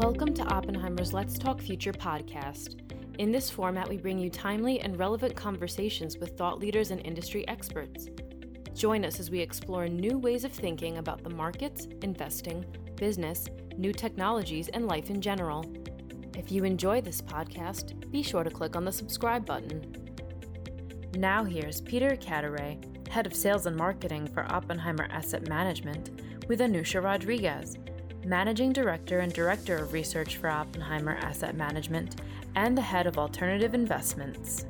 Welcome to Oppenheimer's Let's Talk Future podcast. In this format, we bring you timely and relevant conversations with thought leaders and industry experts. Join us as we explore new ways of thinking about the markets, investing, business, new technologies, and life in general. If you enjoy this podcast, be sure to click on the subscribe button. Now, here's Peter Cadaret, Head of Sales and Marketing for Oppenheimer Asset Management, with Anusha Rodriguez, Managing Director and Director of Research for Oppenheimer Asset Management, and the Head of Alternative Investments.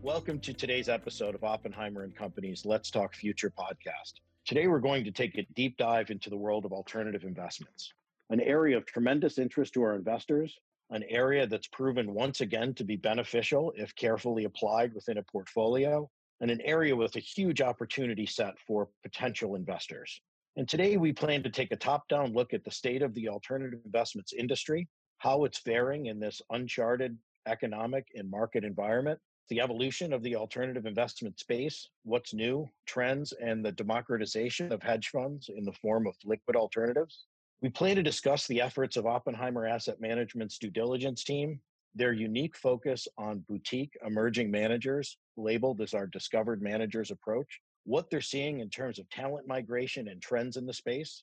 Welcome to today's episode of Oppenheimer and Company's Let's Talk Future podcast. Today, we're going to take a deep dive into the world of alternative investments, an area of tremendous interest to our investors, an area that's proven once again to be beneficial if carefully applied within a portfolio, and an area with a huge opportunity set for potential investors. And today we plan to take a top down look at the state of the alternative investments industry, how it's faring in this uncharted economic and market environment, the evolution of the alternative investment space, what's new, trends, and the democratization of hedge funds in the form of liquid alternatives. We plan to discuss the efforts of Oppenheimer Asset Management's due diligence team, their unique focus on boutique emerging managers, labeled as our discovered managers approach, what they're seeing in terms of talent migration and trends in the space,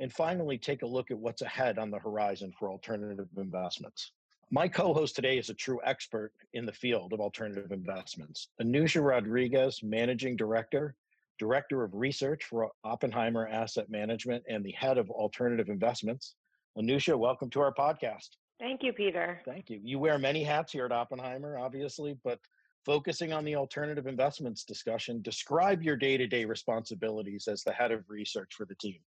and finally take a look at what's ahead on the horizon for alternative investments. My co host today is a true expert in the field of alternative investments. Anusha Rodriguez, Managing Director, Director of Research for Oppenheimer Asset Management, and the Head of Alternative Investments. Anusha, welcome to our podcast. Thank you, Peter. Thank you. You wear many hats here at Oppenheimer, obviously, but focusing on the alternative investments discussion, describe your day to day responsibilities as the head of research for the team.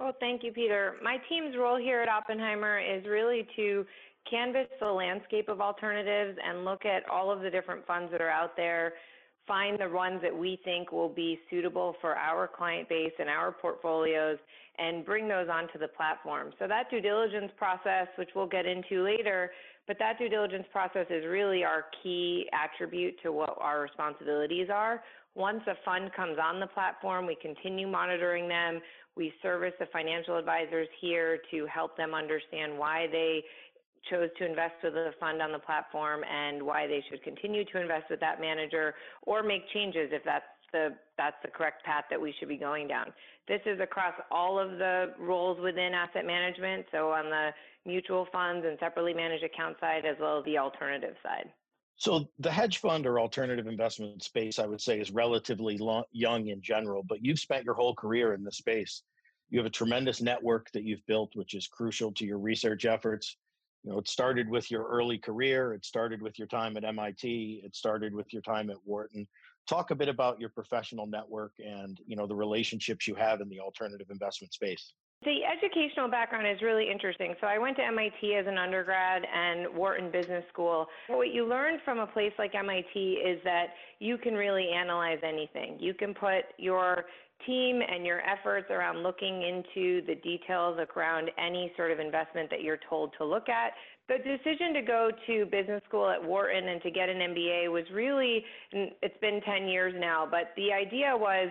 Well, thank you, Peter. My team's role here at Oppenheimer is really to canvass the landscape of alternatives and look at all of the different funds that are out there, find the ones that we think will be suitable for our client base and our portfolios, and bring those onto the platform. So that due diligence process, which we'll get into later, but that due diligence process is really our key attribute to what our responsibilities are. Once a fund comes on the platform, we continue monitoring them. We service the financial advisors here to help them understand why they chose to invest with a fund on the platform and why they should continue to invest with that manager or make changes if that's the that's the correct path that we should be going down. This is across all of the roles within asset management, so on the mutual funds and separately managed account side as well as the alternative side. So the hedge fund or alternative investment space, I would say, is relatively long, young in general, but you've spent your whole career in the space. You have a tremendous network that you've built, which is crucial to your research efforts. You know, it started with your early career. It started with your time at MIT. It started with your time at Wharton. Talk a bit about your professional network and you know the relationships you have in the alternative investment space. The educational background is really interesting. So I went to MIT as an undergrad and Wharton Business School. What you learn from a place like MIT is that you can really analyze anything. You can put your team and your efforts around looking into the details around any sort of investment that you're told to look at. The decision to go to business school at Wharton and to get an MBA was really, it's been 10 years now, but the idea was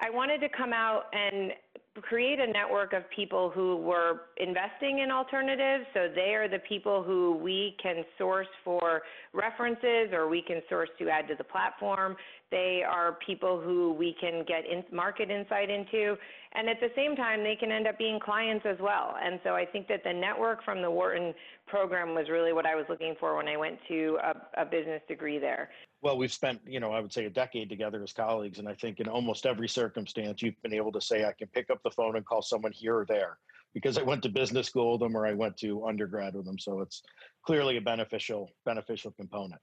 I wanted to come out and create a network of people who were investing in alternatives. So they are the people who we can source for references or we can source to add to the platform. They are people who we can get in market insight into. And at the same time, they can end up being clients as well. And so I think that the network from the Wharton program was really what I was looking for when I went to a, a business degree there. Well, we've spent, you know, I would say a decade together as colleagues. And I think in almost every circumstance, you've been able to say, I can pick up the phone and call someone here or there because I went to business school with them or I went to undergrad with them. So it's clearly a beneficial, beneficial component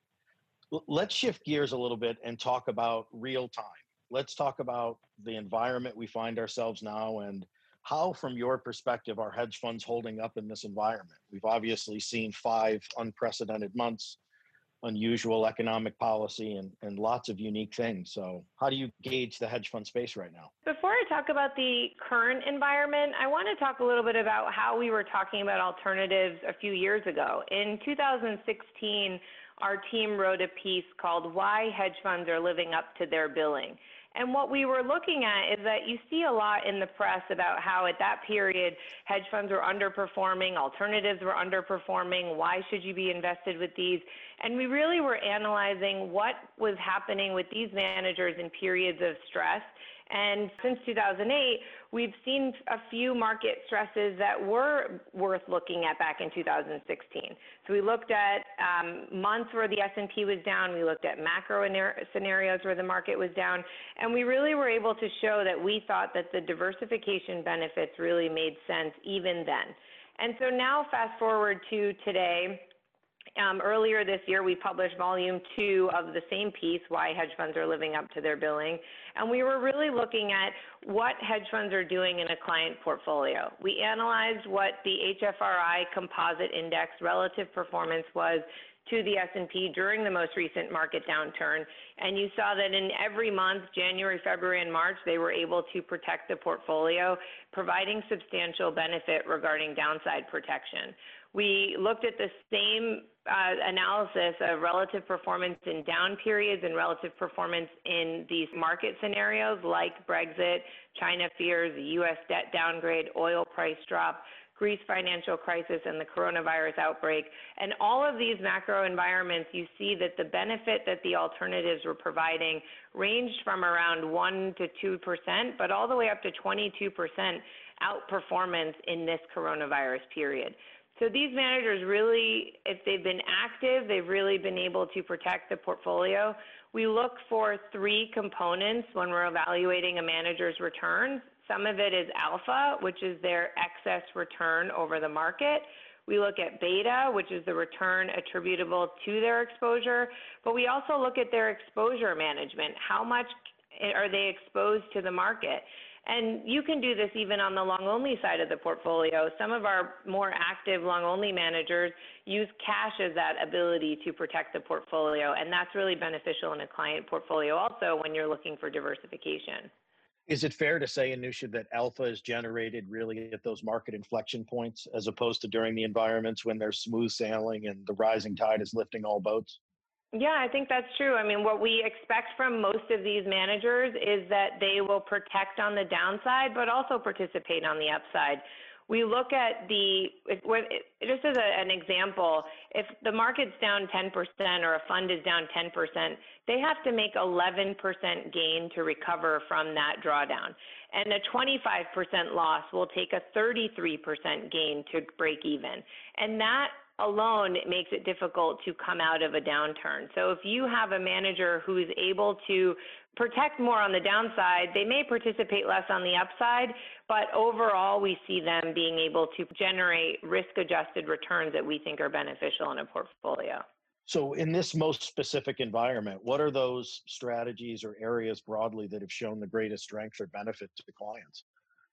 let's shift gears a little bit and talk about real time. Let's talk about the environment we find ourselves now and how, from your perspective, are hedge funds holding up in this environment? We've obviously seen five unprecedented months, unusual economic policy, and, and lots of unique things. So, how do you gauge the hedge fund space right now? Before I talk about the current environment, I want to talk a little bit about how we were talking about alternatives a few years ago. In 2016, our team wrote a piece called Why Hedge Funds Are Living Up to Their Billing. And what we were looking at is that you see a lot in the press about how at that period hedge funds were underperforming, alternatives were underperforming, why should you be invested with these? And we really were analyzing what was happening with these managers in periods of stress and since 2008, we've seen a few market stresses that were worth looking at back in 2016. So we looked at um, months where the S&P was down. We looked at macro scenarios where the market was down, and we really were able to show that we thought that the diversification benefits really made sense even then. And so now, fast forward to today, um, earlier this year, we published volume two of the same piece, Why Hedge Funds Are Living Up to Their Billing. And we were really looking at what hedge funds are doing in a client portfolio. We analyzed what the HFRI composite index relative performance was to the S&P during the most recent market downturn. And you saw that in every month, January, February, and March, they were able to protect the portfolio, providing substantial benefit regarding downside protection. We looked at the same uh, analysis of relative performance in down periods and relative performance in these market scenarios like Brexit, China fears, U.S. debt downgrade, oil price drop, Greece financial crisis, and the coronavirus outbreak. And all of these macro environments, you see that the benefit that the alternatives were providing ranged from around 1 to 2 percent, but all the way up to 22 percent outperformance in this coronavirus period. So these managers really, if they've been active, they've really been able to protect the portfolio. We look for three components when we're evaluating a manager's returns. Some of it is alpha, which is their excess return over the market. We look at beta, which is the return attributable to their exposure, but we also look at their exposure management. How much are they exposed to the market? And you can do this even on the long only side of the portfolio. Some of our more active long only managers use cash as that ability to protect the portfolio. And that's really beneficial in a client portfolio also when you're looking for diversification. Is it fair to say, Anusha, that alpha is generated really at those market inflection points as opposed to during the environments when there's smooth sailing and the rising tide is lifting all boats? Yeah, I think that's true. I mean, what we expect from most of these managers is that they will protect on the downside, but also participate on the upside. We look at the, just as a, an example, if the market's down 10% or a fund is down 10%, they have to make 11% gain to recover from that drawdown. And a 25% loss will take a 33% gain to break even. And that alone makes it difficult to come out of a downturn. So if you have a manager who's able to protect more on the downside, they may participate less on the upside, but overall we see them being able to generate risk adjusted returns that we think are beneficial in a portfolio. So, in this most specific environment, what are those strategies or areas broadly that have shown the greatest strength or benefit to the clients?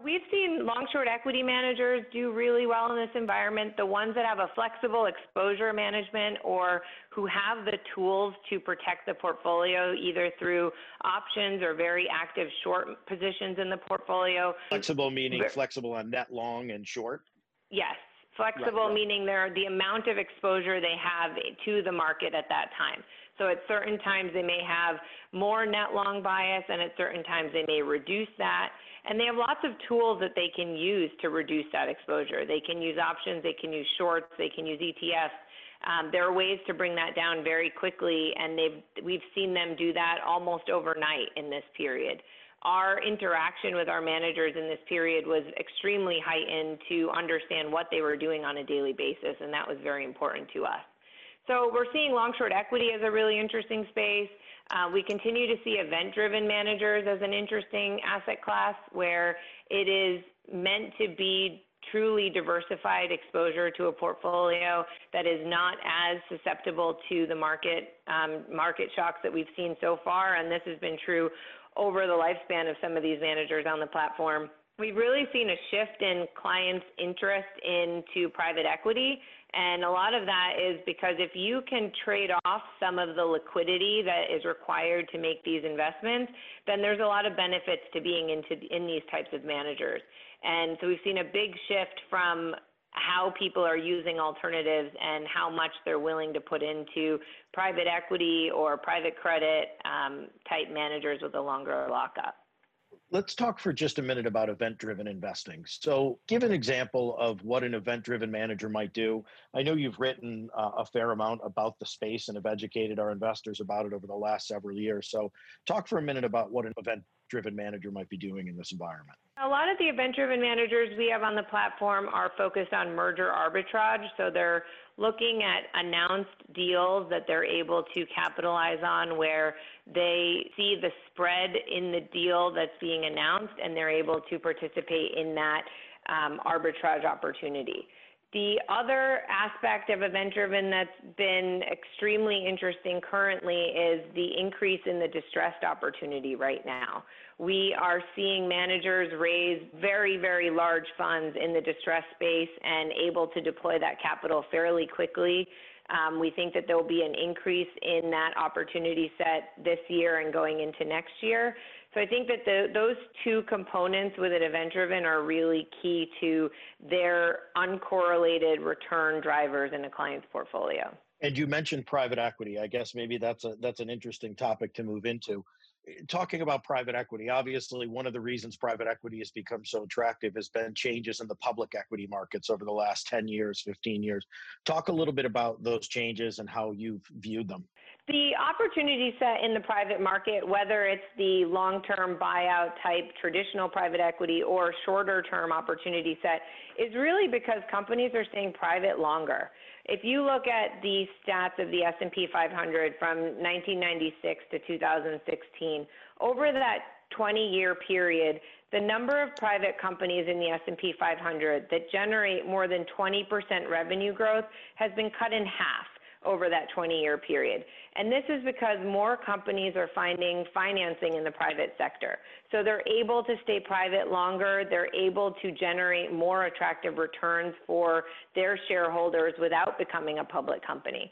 We've seen long short equity managers do really well in this environment. The ones that have a flexible exposure management or who have the tools to protect the portfolio either through options or very active short positions in the portfolio. Flexible meaning flexible on net long and short? Yes. Flexible right, right. meaning they're the amount of exposure they have to the market at that time. So at certain times they may have more net long bias and at certain times they may reduce that. And they have lots of tools that they can use to reduce that exposure. They can use options, they can use shorts, they can use ETFs. Um, there are ways to bring that down very quickly, and they've, we've seen them do that almost overnight in this period. Our interaction with our managers in this period was extremely heightened to understand what they were doing on a daily basis, and that was very important to us. So we're seeing long short equity as a really interesting space. Uh, we continue to see event driven managers as an interesting asset class where it is meant to be truly diversified exposure to a portfolio that is not as susceptible to the market um, market shocks that we've seen so far, and this has been true over the lifespan of some of these managers on the platform. We've really seen a shift in clients' interest into private equity and a lot of that is because if you can trade off some of the liquidity that is required to make these investments, then there's a lot of benefits to being into in these types of managers. And so we've seen a big shift from how people are using alternatives and how much they're willing to put into private equity or private credit um, type managers with a longer lockup. Let's talk for just a minute about event driven investing. So, give an example of what an event driven manager might do. I know you've written uh, a fair amount about the space and have educated our investors about it over the last several years. So, talk for a minute about what an event driven manager might be doing in this environment. A lot of the event driven managers we have on the platform are focused on merger arbitrage. So, they're looking at announced deals that they're able to capitalize on where they see the spread in the deal that's being announced and they're able to participate in that um, arbitrage opportunity. The other aspect of event driven that's been extremely interesting currently is the increase in the distressed opportunity right now. We are seeing managers raise very, very large funds in the distressed space and able to deploy that capital fairly quickly. Um, we think that there will be an increase in that opportunity set this year and going into next year. So I think that the, those two components with an event driven are really key to their uncorrelated return drivers in a client's portfolio. And you mentioned private equity. I guess maybe that's a that's an interesting topic to move into. Eh, talking about private equity, obviously one of the reasons private equity has become so attractive has been changes in the public equity markets over the last 10 years, 15 years. Talk a little bit about those changes and how you've viewed them. The opportunity set in the private market, whether it's the long term buyout type traditional private equity or shorter term opportunity set, is really because companies are staying private longer. If you look at the stats of the S&P 500 from 1996 to 2016, over that 20-year period, the number of private companies in the S&P 500 that generate more than 20% revenue growth has been cut in half over that 20 year period. And this is because more companies are finding financing in the private sector. So they're able to stay private longer, they're able to generate more attractive returns for their shareholders without becoming a public company.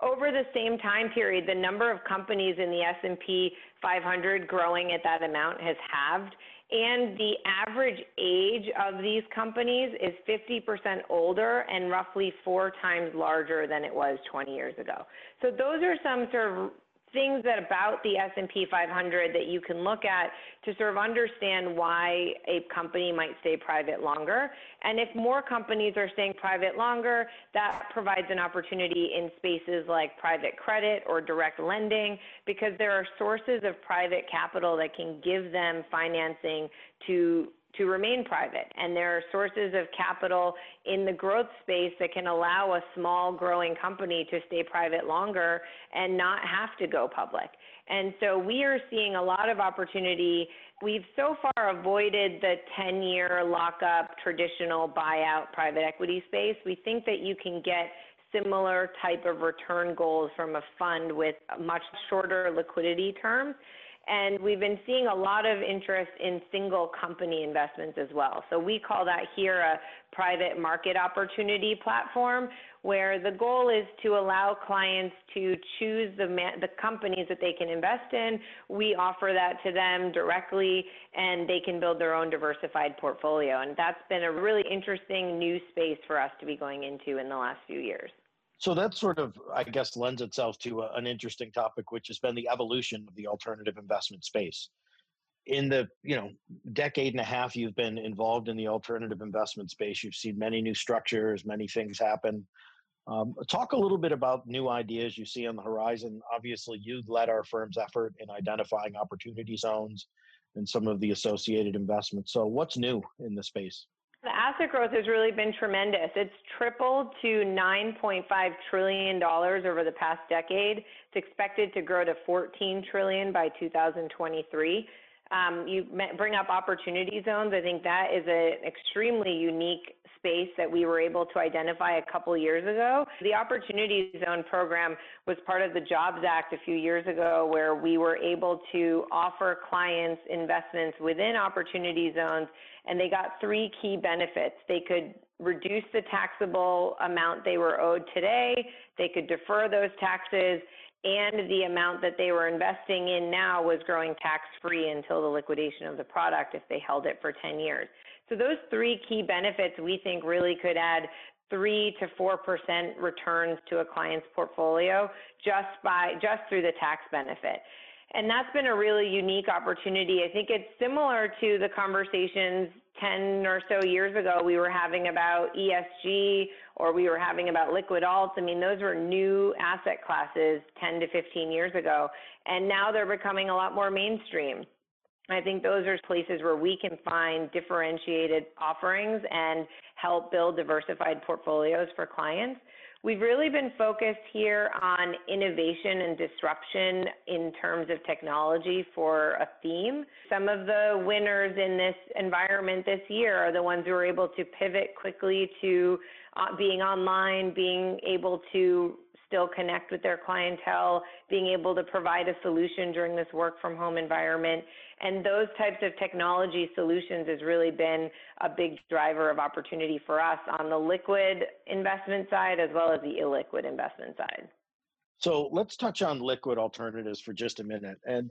Over the same time period, the number of companies in the S&P 500 growing at that amount has halved, and the average age of these companies is 50% older and roughly four times larger than it was 20 years ago. So those are some sort of things that about the S&P 500 that you can look at to sort of understand why a company might stay private longer. And if more companies are staying private longer, that provides an opportunity in spaces like private credit or direct lending because there are sources of private capital that can give them financing to to remain private. And there are sources of capital in the growth space that can allow a small growing company to stay private longer and not have to go public. And so we are seeing a lot of opportunity. We've so far avoided the 10 year lockup traditional buyout private equity space. We think that you can get similar type of return goals from a fund with much shorter liquidity terms. And we've been seeing a lot of interest in single company investments as well. So we call that here a private market opportunity platform, where the goal is to allow clients to choose the, the companies that they can invest in. We offer that to them directly, and they can build their own diversified portfolio. And that's been a really interesting new space for us to be going into in the last few years. So that sort of, I guess, lends itself to a, an interesting topic, which has been the evolution of the alternative investment space. In the you know decade and a half you've been involved in the alternative investment space, you've seen many new structures, many things happen. Um, talk a little bit about new ideas you see on the horizon. Obviously, you led our firm's effort in identifying opportunity zones and some of the associated investments. So, what's new in the space? The asset growth has really been tremendous. It's tripled to $9.5 trillion over the past decade. It's expected to grow to 14 trillion by 2023. Um, you bring up opportunity zones. I think that is an extremely unique space that we were able to identify a couple years ago. The Opportunity Zone program was part of the Jobs Act a few years ago, where we were able to offer clients investments within opportunity zones, and they got three key benefits. They could reduce the taxable amount they were owed today, they could defer those taxes, and the amount that they were investing in now was growing tax free until the liquidation of the product if they held it for 10 years. So those three key benefits we think really could add three to four percent returns to a client's portfolio just by just through the tax benefit. And that's been a really unique opportunity. I think it's similar to the conversations 10 or so years ago we were having about ESG or we were having about liquid alts. I mean, those were new asset classes 10 to 15 years ago, and now they're becoming a lot more mainstream. I think those are places where we can find differentiated offerings and help build diversified portfolios for clients. We've really been focused here on innovation and disruption in terms of technology for a theme. Some of the winners in this environment this year are the ones who are able to pivot quickly to uh, being online, being able to still connect with their clientele, being able to provide a solution during this work from home environment. And those types of technology solutions has really been a big driver of opportunity for us on the liquid investment side as well as the illiquid investment side. So let's touch on liquid alternatives for just a minute. And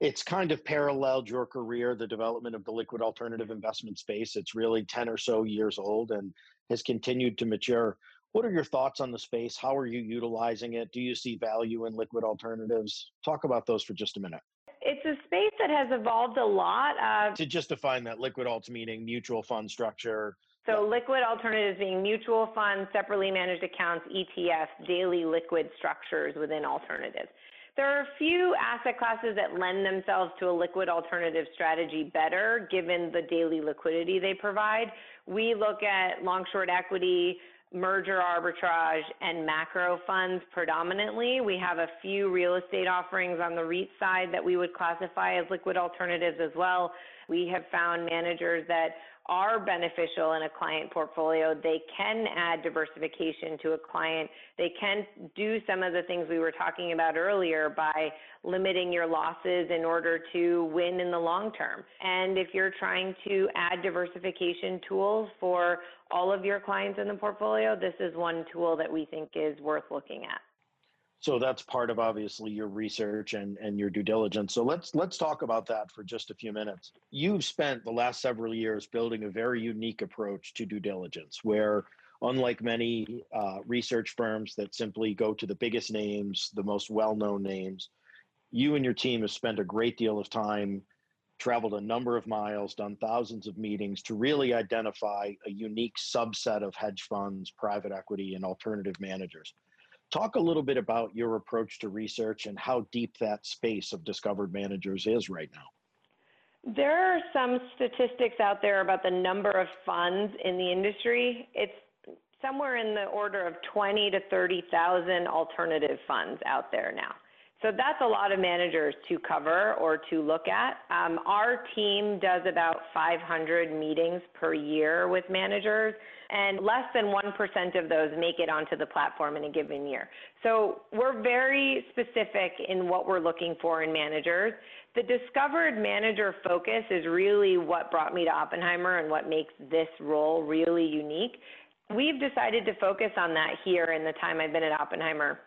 it's kind of paralleled your career, the development of the liquid alternative investment space. It's really 10 or so years old and has continued to mature. What are your thoughts on the space? How are you utilizing it? Do you see value in liquid alternatives? Talk about those for just a minute. It's a space that has evolved a lot. Uh, to just define that, liquid alts meaning mutual fund structure. So, liquid alternatives being mutual funds, separately managed accounts, ETFs, daily liquid structures within alternatives. There are a few asset classes that lend themselves to a liquid alternative strategy better given the daily liquidity they provide. We look at long short equity, merger arbitrage and macro funds predominantly. We have a few real estate offerings on the REIT side that we would classify as liquid alternatives as well. We have found managers that are beneficial in a client portfolio. They can add diversification to a client. They can do some of the things we were talking about earlier by limiting your losses in order to win in the long term. And if you're trying to add diversification tools for all of your clients in the portfolio, this is one tool that we think is worth looking at. So that's part of obviously your research and, and your due diligence. So let's let's talk about that for just a few minutes. You've spent the last several years building a very unique approach to due diligence, where unlike many uh, research firms that simply go to the biggest names, the most well-known names, you and your team have spent a great deal of time, traveled a number of miles, done thousands of meetings to really identify a unique subset of hedge funds, private equity, and alternative managers. Talk a little bit about your approach to research and how deep that space of discovered managers is right now. There are some statistics out there about the number of funds in the industry. It's somewhere in the order of 20 to 30,000 alternative funds out there now. So that's a lot of managers to cover or to look at. Um, our team does about 500 meetings per year with managers, and less than 1% of those make it onto the platform in a given year. So we're very specific in what we're looking for in managers. The discovered manager focus is really what brought me to Oppenheimer and what makes this role really unique. We've decided to focus on that here in the time I've been at Oppenheimer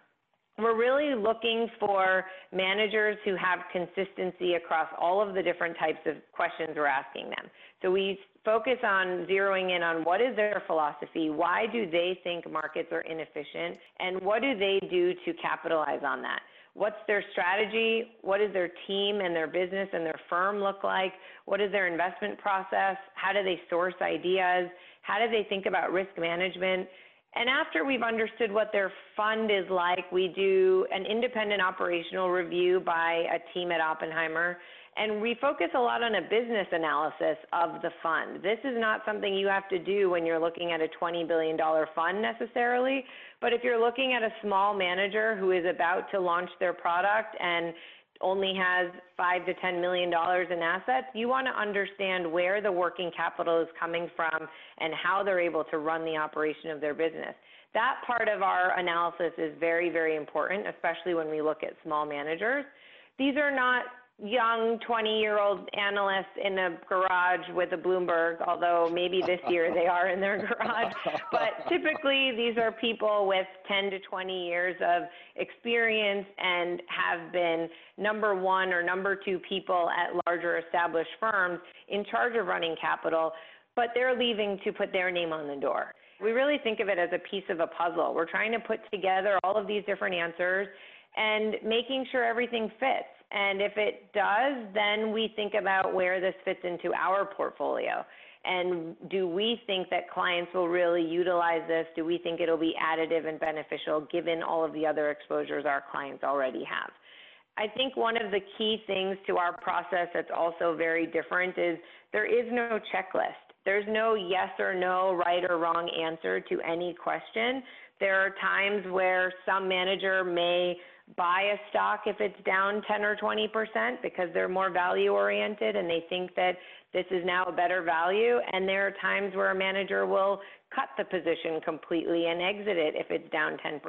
we're really looking for managers who have consistency across all of the different types of questions we're asking them. So we focus on zeroing in on what is their philosophy, why do they think markets are inefficient, and what do they do to capitalize on that? What's their strategy? What does their team and their business and their firm look like? What is their investment process? How do they source ideas? How do they think about risk management? And after we've understood what their fund is like, we do an independent operational review by a team at Oppenheimer. And we focus a lot on a business analysis of the fund. This is not something you have to do when you're looking at a $20 billion fund necessarily. But if you're looking at a small manager who is about to launch their product and only has five to ten million dollars in assets, you want to understand where the working capital is coming from and how they're able to run the operation of their business. That part of our analysis is very, very important, especially when we look at small managers. These are not young 20 year old analysts in a garage with a Bloomberg, although maybe this year they are in their garage. But typically, these are people with 10 to 20 years of experience and have been number one or number two people at larger established firms in charge of running capital, but they're leaving to put their name on the door. We really think of it as a piece of a puzzle. We're trying to put together all of these different answers and making sure everything fits. And if it does, then we think about where this fits into our portfolio. And do we think that clients will really utilize this? Do we think it'll be additive and beneficial given all of the other exposures our clients already have? I think one of the key things to our process that's also very different is there is no checklist. There's no yes or no, right or wrong answer to any question. There are times where some manager may buy a stock if it's down 10 or 20% because they're more value oriented and they think that this is now a better value. And there are times where a manager will cut the position completely and exit it if it's down 10%.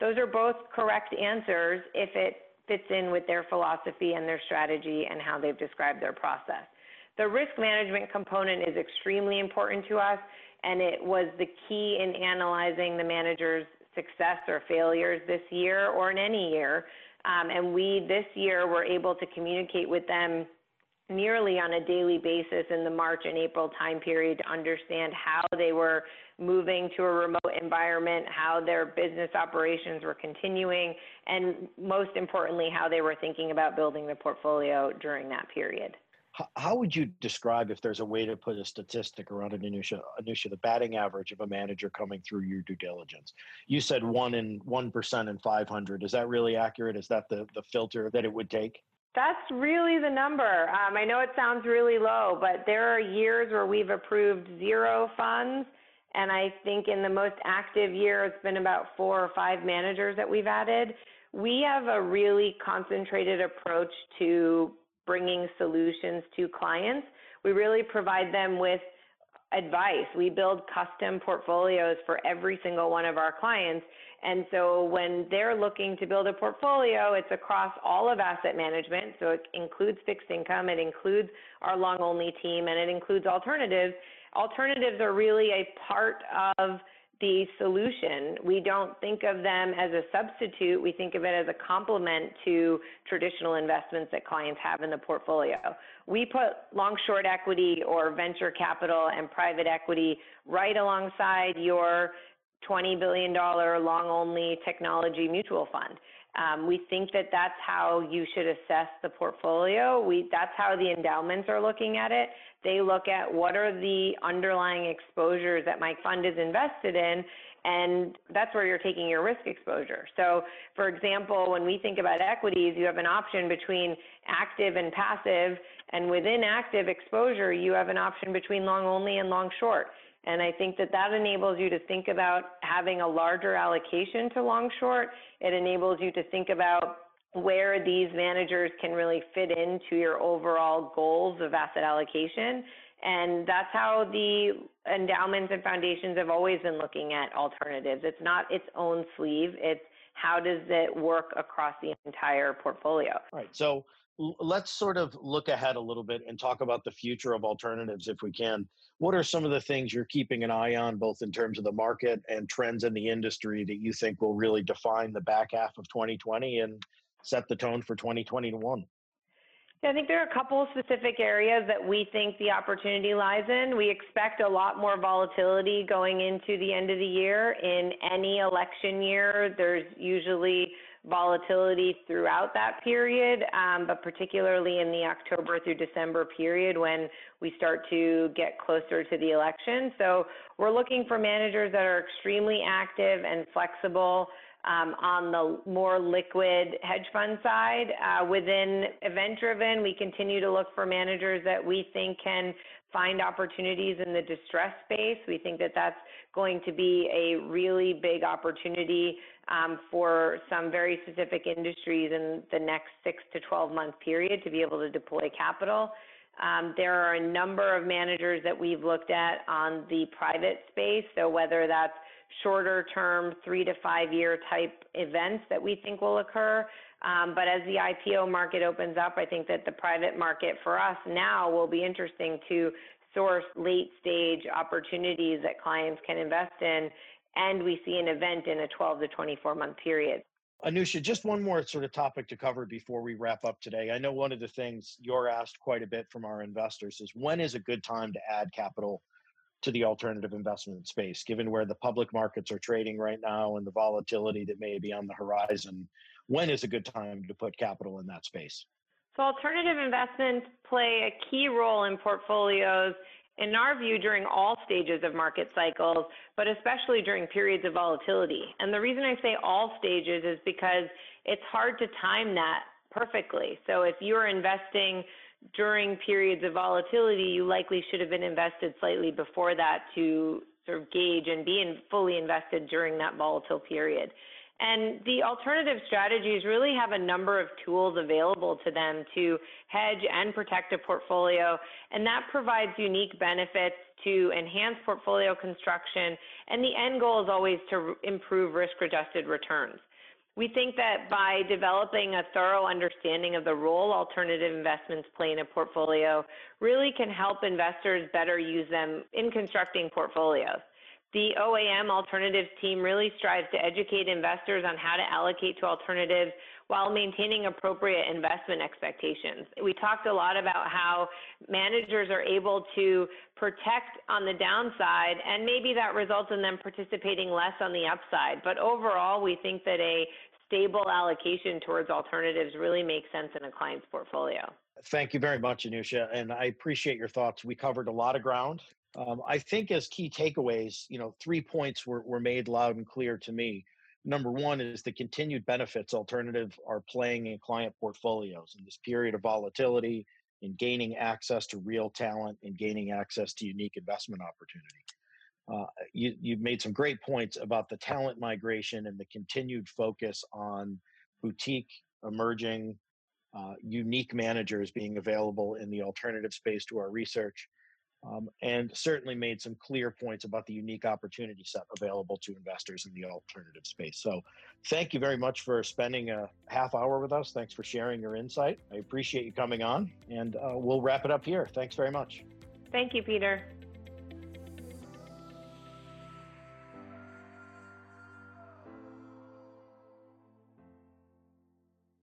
Those are both correct answers if it fits in with their philosophy and their strategy and how they've described their process. The risk management component is extremely important to us, and it was the key in analyzing the manager's success or failures this year or in any year. Um, and we this year were able to communicate with them nearly on a daily basis in the March and April time period to understand how they were moving to a remote environment, how their business operations were continuing, and most importantly, how they were thinking about building the portfolio during that period how would you describe if there's a way to put a statistic around an Anusha, the batting average of a manager coming through your due diligence? You said one in one percent in 500. Is that really accurate? Is that the the filter that it would take? That's really the number. Um, I know it sounds really low, but there are years where we've approved zero funds. And I think in the most active year, it's been about four or five managers that we've added. We have a really concentrated approach to bringing solutions to clients. We really provide them with advice. We build custom portfolios for every single one of our clients. And so when they're looking to build a portfolio, it's across all of asset management. So it includes fixed income, it includes our long only team, and it includes alternatives. Alternatives are really a part of the solution. We don't think of them as a substitute. We think of it as a complement to traditional investments that clients have in the portfolio. We put long short equity or venture capital and private equity right alongside your $20 billion long only technology mutual fund. Um, we think that that's how you should assess the portfolio. That's how the endowments are looking at it. They look at what are the underlying exposures that my fund is invested in, and that's where you're taking your risk exposure. So, for example, when we think about equities, you have an option between active and passive, and within active exposure, you have an option between long only and long short. And I think that that enables you to think about having a larger allocation to long short. It enables you to think about where these managers can really fit into your overall goals of asset allocation. And that's how the endowments and foundations have always been looking at alternatives. It's not its own sleeve, it's how does it work across the entire portfolio. Right. So let's sort of look ahead a little bit and talk about the future of alternatives if we can. What are some of the things you're keeping an eye on, both in terms of the market and trends in the industry, that you think will really define the back half of 2020 and set the tone for 2021? Yeah, I think there are a couple specific areas that we think the opportunity lies in. We expect a lot more volatility going into the end of the year. In any election year, there's usually volatility throughout that period, um, but particularly in the October through December period when we start to get closer to the election. So we're looking for managers that are extremely active and flexible um, on the more liquid hedge fund side. Uh, within event driven, we continue to look for managers that we think can find opportunities in the distress space. We think that that's going to be a really big opportunity um, for some very specific industries in the next six to 12 month period to be able to deploy capital. Um, there are a number of managers that we've looked at on the private space. So whether that's shorter term, three to five year type events that we think will occur, Um, but as the IPO market opens up, I think that the private market for us now will be interesting to source late stage opportunities that clients can invest in. And we see an event in a 12 to 24 month period. Anusha, just one more sort of topic to cover before we wrap up today. I know one of the things you're asked quite a bit from our investors is when is a good time to add capital to the alternative investment space, given where the public markets are trading right now and the volatility that may be on the horizon? When is a good time to put capital in that space? So, alternative investments play a key role in portfolios in our view, during all stages of market cycles, but especially during periods of volatility. And the reason I say all stages is because it's hard to time that perfectly. So if you're investing during periods of volatility, you likely should have been invested slightly before that to sort of gauge and be in fully invested during that volatile period. And the alternative strategies really have a number of tools available to them to hedge and protect a portfolio. And that provides unique benefits to enhance portfolio construction. And the end goal is always to improve risk adjusted returns. We think that by developing a thorough understanding of the role alternative investments play in a portfolio really can help investors better use them in constructing portfolios. The OAM alternatives team really strives to educate investors on how to allocate to alternatives while maintaining appropriate investment expectations. We talked a lot about how managers are able to protect on the downside, and maybe that results in them participating less on the upside. But overall, we think that a stable allocation towards alternatives really makes sense in a client's portfolio. Thank you very much, Anusha, and I appreciate your thoughts. We covered a lot of ground, um, I think as key takeaways, you know, three points were, were made loud and clear to me. Number one is the continued benefits alternative are playing in client portfolios in this period of volatility, in gaining access to real talent, and gaining access to unique investment opportunity. Uh, you, you've made some great points about the talent migration and the continued focus on boutique, emerging, uh, unique managers being available in the alternative space to our research um, and certainly made some clear points about the unique opportunity set available to investors in the alternative space. So, thank you very much for spending a half hour with us. Thanks for sharing your insight. I appreciate you coming on, and uh, we'll wrap it up here. Thanks very much. Thank you, Peter.